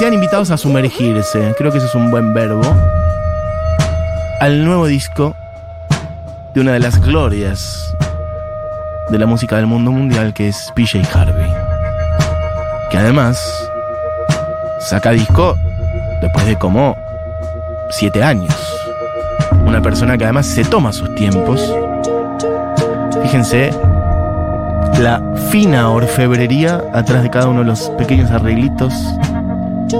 sean invitados a sumergirse, creo que eso es un buen verbo, al nuevo disco de una de las glorias de la música del mundo mundial, que es PJ Harvey. Que además saca disco después de como siete años. Una persona que además se toma sus tiempos. Fíjense la fina orfebrería atrás de cada uno de los pequeños arreglitos. As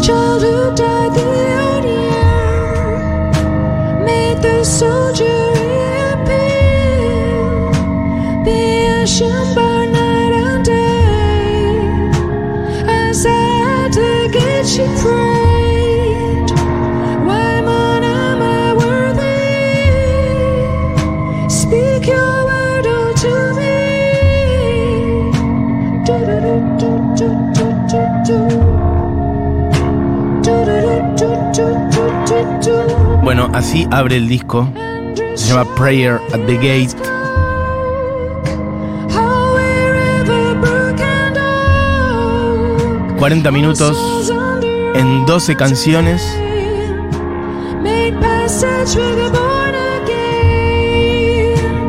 childhood died, the old year made the soldier Bueno, así abre el disco. Se llama Prayer at the Gate. 40 minutos en 12 canciones.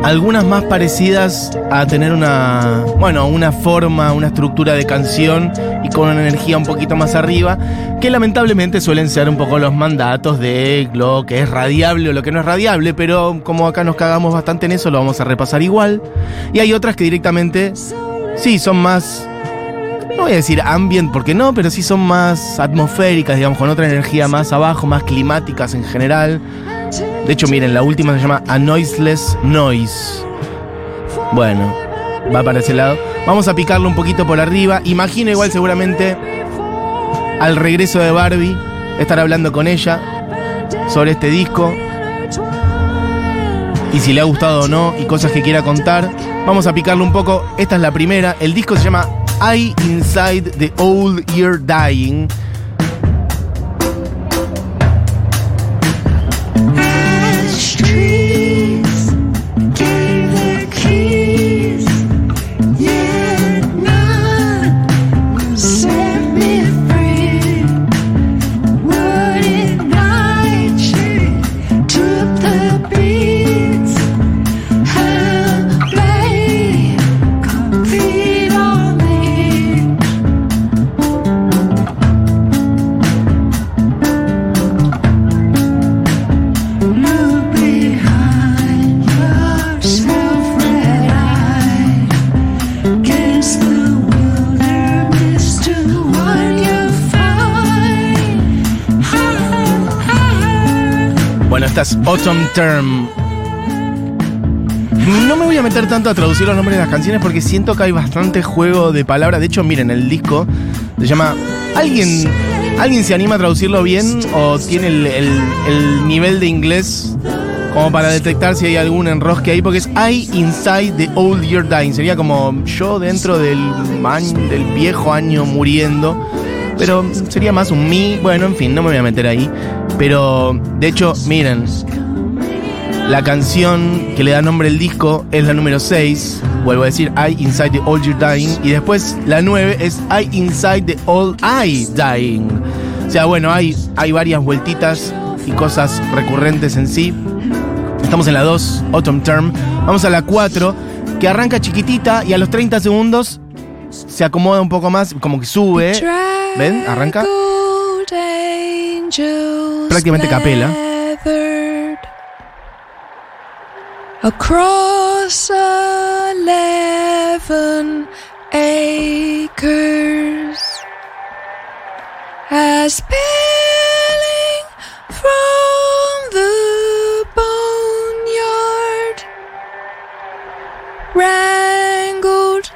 Algunas más parecidas a tener una, bueno, una forma, una estructura de canción y con una energía un poquito más arriba, que lamentablemente suelen ser un poco los mandatos de lo que es radiable o lo que no es radiable, pero como acá nos cagamos bastante en eso, lo vamos a repasar igual. Y hay otras que directamente, sí, son más, no voy a decir ambient porque no, pero sí son más atmosféricas, digamos, con otra energía más abajo, más climáticas en general. De hecho, miren, la última se llama A Noiseless Noise. Bueno, va para ese lado. Vamos a picarlo un poquito por arriba. Imagino igual seguramente al regreso de Barbie estar hablando con ella sobre este disco y si le ha gustado o no y cosas que quiera contar. Vamos a picarlo un poco. Esta es la primera. El disco se llama I Inside the Old Year Dying. Autumn Term. No me voy a meter tanto a traducir los nombres de las canciones porque siento que hay bastante juego de palabras. De hecho, miren, el disco se llama. ¿Alguien, ¿alguien se anima a traducirlo bien o tiene el, el- el nivel de inglés como para detectar si hay algún enrosque ahí? Porque es I inside the old year dying. Sería como yo dentro del, año- del viejo año muriendo. Pero sería más un me. Bueno, en fin, no me voy a meter ahí. Pero, de hecho, miren. La canción que le da nombre al disco es la número 6. Vuelvo a decir, I Inside the Old Year Dying. Y después la 9 es I Inside the Old I Dying. O sea, bueno, hay, hay varias vueltitas y cosas recurrentes en sí. Estamos en la 2, Autumn Term. Vamos a la 4, que arranca chiquitita y a los 30 segundos se acomoda un poco más, como que sube. ¿Ven? Arranca. Prácticamente capela. Across eleven acres, as spilling from the boneyard, wrangled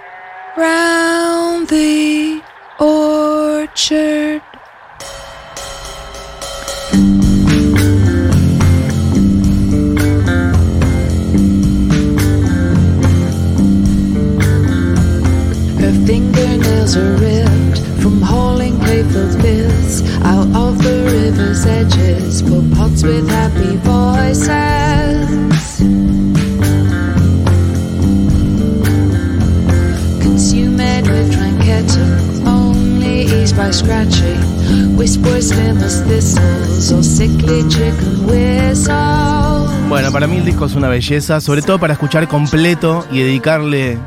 round the orchard. Fingernails are ripped from hauling clay-filled out of the river's edges. Full pots with happy voices. Consume it with tranquettes, only eased by scratching. Whispers slim as thistles or sickly chicken whistle. Bueno, para mí el disco es una belleza, sobre todo para escuchar completo y dedicarle.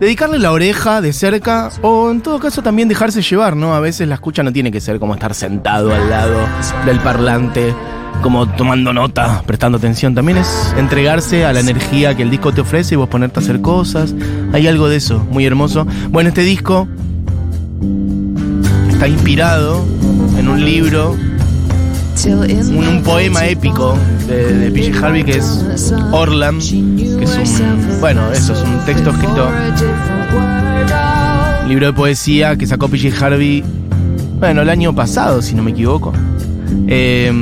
Dedicarle la oreja de cerca o en todo caso también dejarse llevar, ¿no? A veces la escucha no tiene que ser como estar sentado al lado del parlante, como tomando nota, prestando atención. También es entregarse a la energía que el disco te ofrece y vos ponerte a hacer cosas. Hay algo de eso, muy hermoso. Bueno, este disco está inspirado en un libro un, un poema épico de, de PJ Harvey que es Orland, que es un, bueno, eso es un texto escrito, un libro de poesía que sacó PJ Harvey, bueno, el año pasado, si no me equivoco. Eh,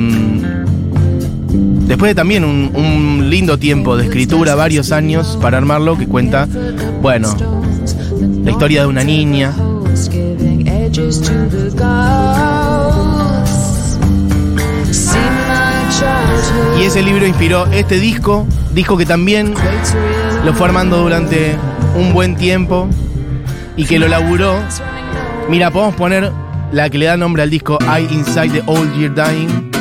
después de también un, un lindo tiempo de escritura, varios años para armarlo, que cuenta, bueno, la historia de una niña, y ese libro inspiró este disco, disco que también lo fue armando durante un buen tiempo y que lo laburó. Mira, podemos poner la que le da nombre al disco I Inside the Old Year Dying.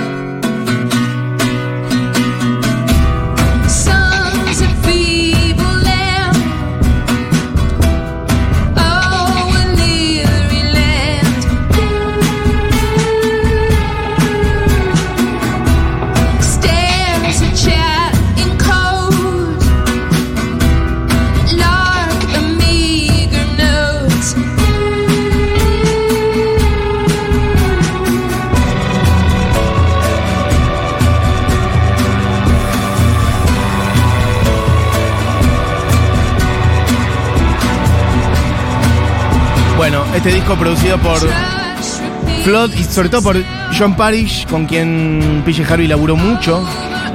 Este disco producido por. Flood y sobre todo por John Parrish, con quien PJ Harvey laburó mucho.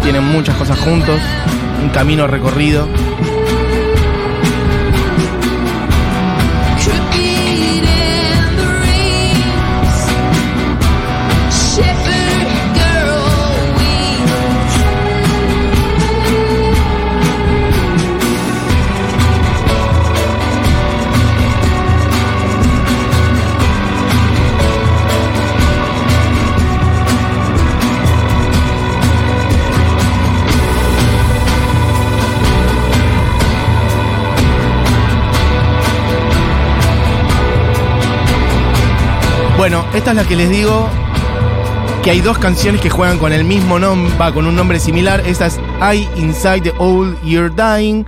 Tienen muchas cosas juntos, un camino recorrido. Esta es la que les digo que hay dos canciones que juegan con el mismo nombre, va con un nombre similar. Esta es I Inside the Old Year Dying,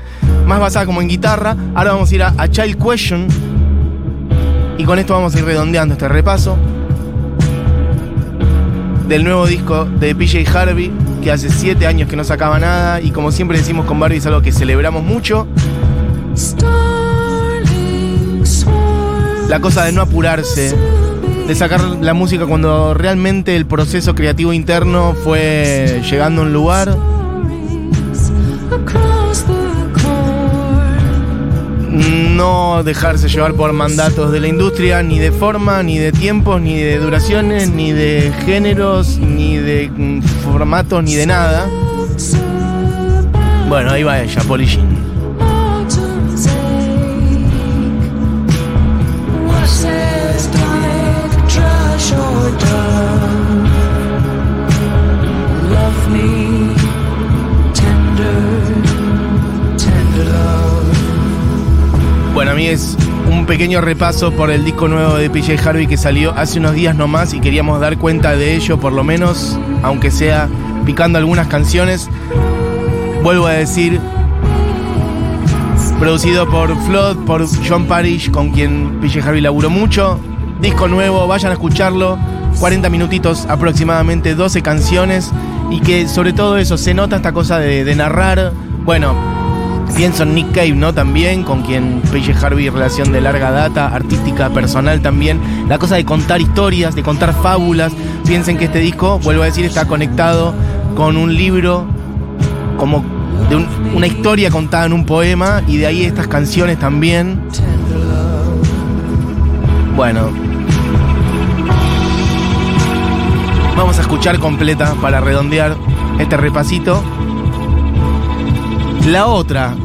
más basada como en guitarra. Ahora vamos a ir a, a Child Question. Y con esto vamos a ir redondeando este repaso del nuevo disco de PJ Harvey, que hace siete años que no sacaba nada. Y como siempre decimos con Barbie, es algo que celebramos mucho. La cosa de no apurarse, de sacar la música cuando realmente el proceso creativo interno fue llegando a un lugar. No dejarse llevar por mandatos de la industria, ni de forma, ni de tiempos, ni de duraciones, ni de géneros, ni de mm, formatos, ni de nada. Bueno, ahí va ella, Polly un pequeño repaso por el disco nuevo de PJ Harvey que salió hace unos días nomás y queríamos dar cuenta de ello, por lo menos, aunque sea picando algunas canciones. Vuelvo a decir, producido por Flood, por John Parrish, con quien PJ Harvey laburó mucho. Disco nuevo, vayan a escucharlo. 40 minutitos aproximadamente, 12 canciones. Y que sobre todo eso, se nota esta cosa de, de narrar. Bueno, pienso en Nick Cave, ¿no? También, con quien PJ Harvey, relación de larga data, artística, personal también. La cosa de contar historias, de contar fábulas. Piensen que este disco, vuelvo a decir, está conectado con un libro como de un- una historia contada en un poema y de ahí estas canciones también. Bueno. Vamos a escuchar completa para redondear este repasito. La otra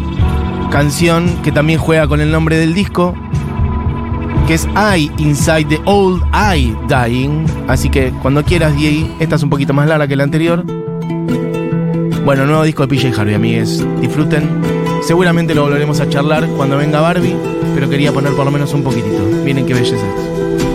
canción que también juega con el nombre del disco, que es I Inside the Old I Dying. Así que cuando quieras, Diego, esta es un poquito más larga que la anterior. Bueno, nuevo disco de PJ Harvey, amigues. Disfruten. Seguramente lo volveremos a charlar cuando venga Barbie, pero quería poner por lo menos un poquitito. Miren qué belleza es.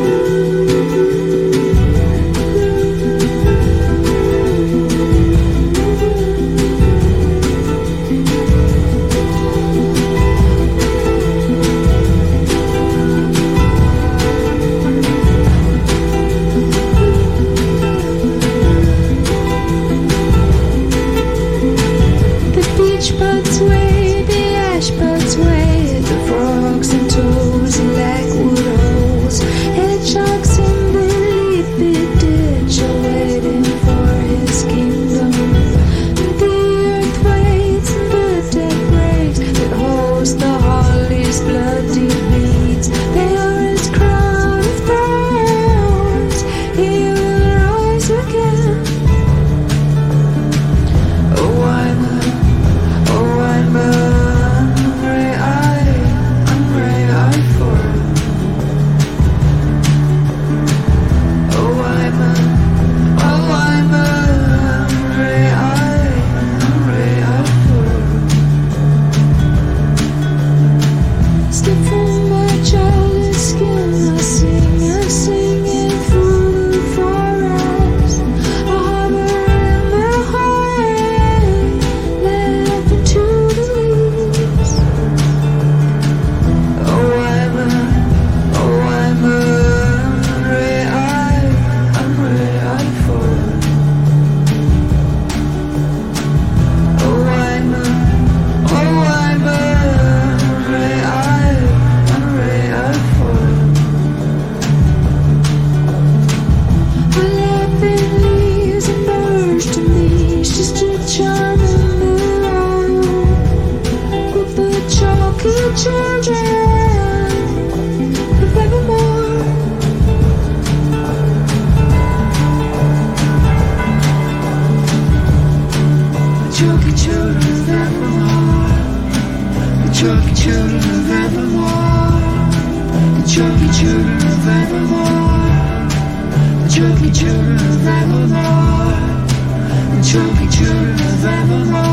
Children of evermore.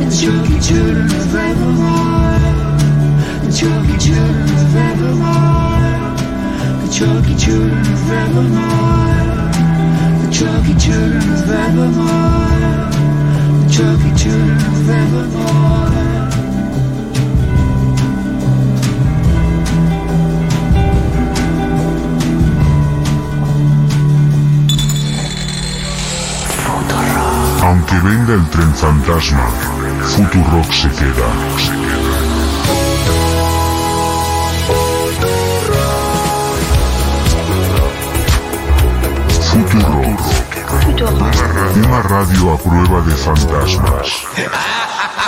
The chalky children of evermore. The chalky children of. The chalky children of evermore. The chunky children of Evermore. The chunky children of Evermore. Aunque venga el tren fantasma, Futurock se queda. Una radio a prueba de fantasmas.